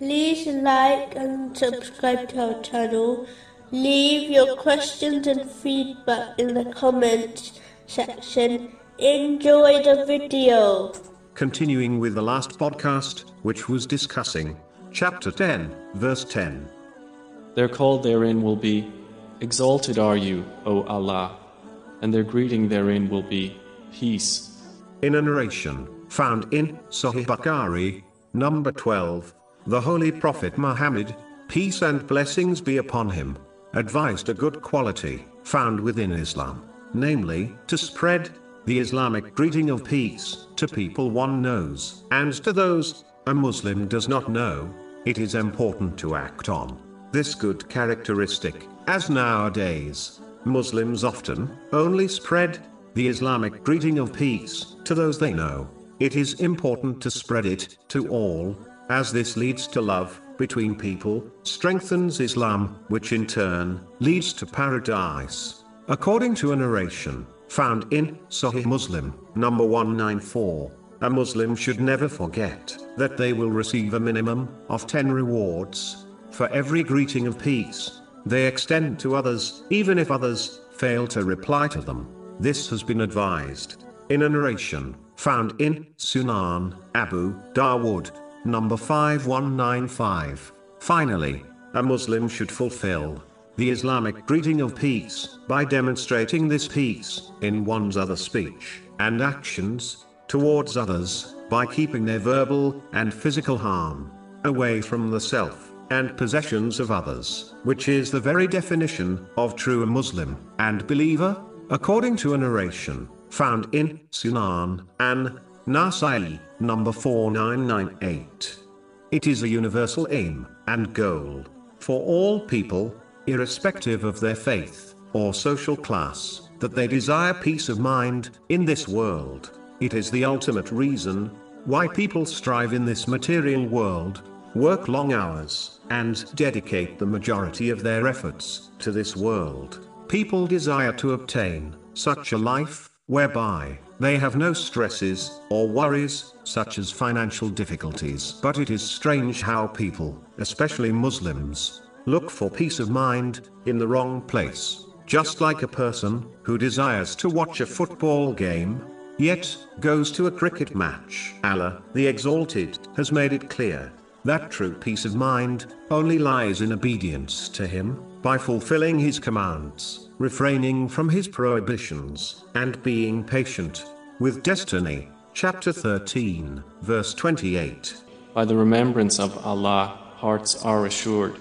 like and subscribe to our channel. Leave your questions and feedback in the comments section. Enjoy the video. Continuing with the last podcast, which was discussing chapter 10, verse 10. Their call therein will be, Exalted are you, O Allah, and their greeting therein will be, Peace. In a narration found in Sahih Bukhari, number 12, the Holy Prophet Muhammad, peace and blessings be upon him, advised a good quality found within Islam, namely, to spread the Islamic greeting of peace to people one knows, and to those a Muslim does not know. It is important to act on this good characteristic, as nowadays, Muslims often only spread the Islamic greeting of peace to those they know. It is important to spread it to all, as this leads to love between people, strengthens Islam, which in turn leads to paradise. According to a narration found in Sahih Muslim, number 194, a Muslim should never forget that they will receive a minimum of 10 rewards for every greeting of peace, they extend to others, even if others fail to reply to them. This has been advised in a narration found in Sunan Abu Dawood, number 5195. Finally, a Muslim should fulfill the Islamic greeting of peace by demonstrating this peace in one's other speech and actions towards others by keeping their verbal and physical harm away from the self and possessions of others, which is the very definition of true Muslim and believer, according to a narration found in Sunan an Nasai, number 4998. It is a universal aim and goal for all people, irrespective of their faith or social class, that they desire peace of mind in this world. It is the ultimate reason why people strive in this material world work long hours, and dedicate the majority of their efforts to this world. People desire to obtain such a life whereby they have no stresses or worries, such as financial difficulties. But it is strange how people, especially Muslims, look for peace of mind in the wrong place. Just like a person who desires to watch a football game, yet goes to a cricket match. Allah, the Exalted, has made it clear that true peace of mind only lies in obedience to Him, by fulfilling His commands, refraining from His prohibitions, and being patient with destiny. Chapter 13, verse 28. By the remembrance of Allah, hearts are assured.